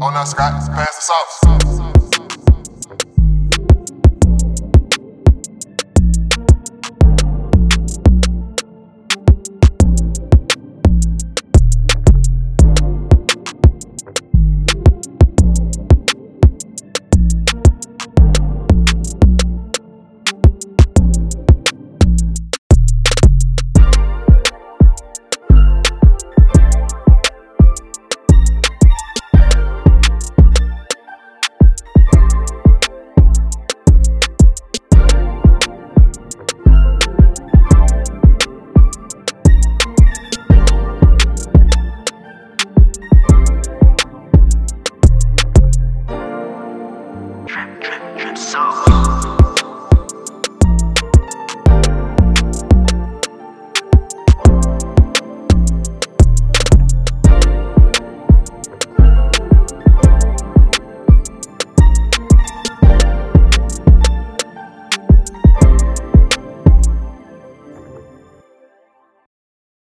On us, Scott, pass the sauce. It's over.